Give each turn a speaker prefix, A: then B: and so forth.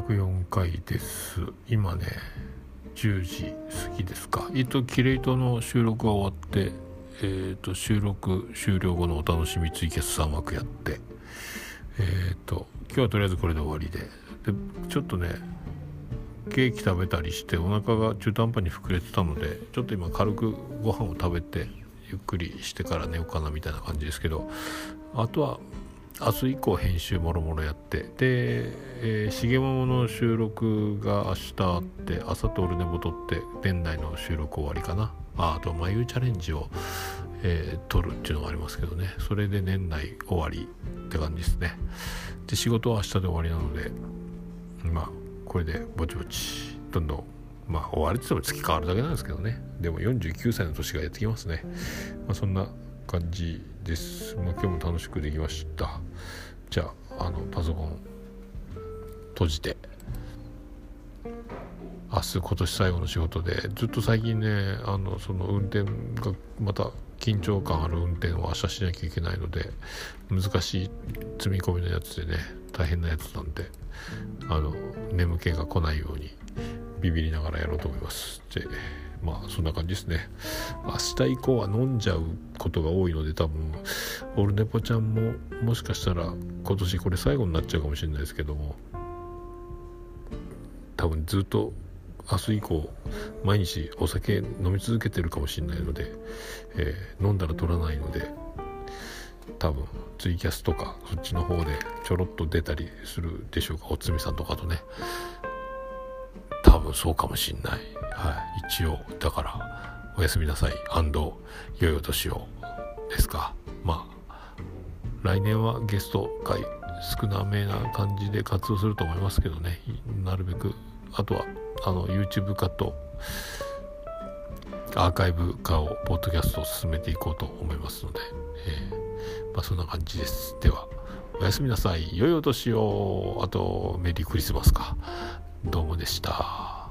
A: 204回です。今ね10時過ぎですか。えっとキレイトの収録が終わってえーと、収録終了後のお楽しみツイキャス3枠やって。えっ、ー、と今日はとりあえずこれで終わりで。でちょっとねケーキ食べたりしてお腹が中途半端に膨れてたのでちょっと今軽くご飯を食べてゆっくりしてから寝ようかなみたいな感じですけどあとは明日以降編集もろもろやってで、えー、重桃の収録が明日あって朝と俺寝ぼとって年内の収録終わりかな。ああと眉チャレンジを、えー、撮るっていうのがありますけどね。それで年内終わりって感じですね。で仕事は明日で終わりなのでまあこれでぼちぼちどんどんまあ終わりって言っても月変わるだけなんですけどね。でも49歳の年がやってきますね、まあ、そんな感じです、まあ、今日も楽しくできました。じゃああのパソコン閉じて。明日今年最後の仕事で。ずっと最近ねあのその運転がまた緊張感ある運転を明日しなきゃいけないので難しい積み込みのやつでね大変なやつなんであの眠気が来ないようにビビりながらやろうと思います。でまあそんな感じですね。明日以降は飲んじゃうことが多いので多分オルネポちゃんももしかしたら今年これ最後になっちゃうかもしれないですけども多分ずっと明日以降毎日お酒飲み続けてるかもしれないので、えー、飲んだら取らないので多分ツイキャスとかそっちの方でちょろっと出たりするでしょうか。おつみさんとかとね。多分そうかもしんない、はい、一応だからおやすみなさい。良いお年を。ですか。まあ来年はゲスト会少なめな感じで活動すると思いますけどね。なるべくあとはあの YouTube 化とアーカイブ化をポッドキャストを進めていこうと思いますので、えー、まあ、そんな感じです。ではおやすみなさい。良いお年を。あとメリークリスマスか。どうもでした。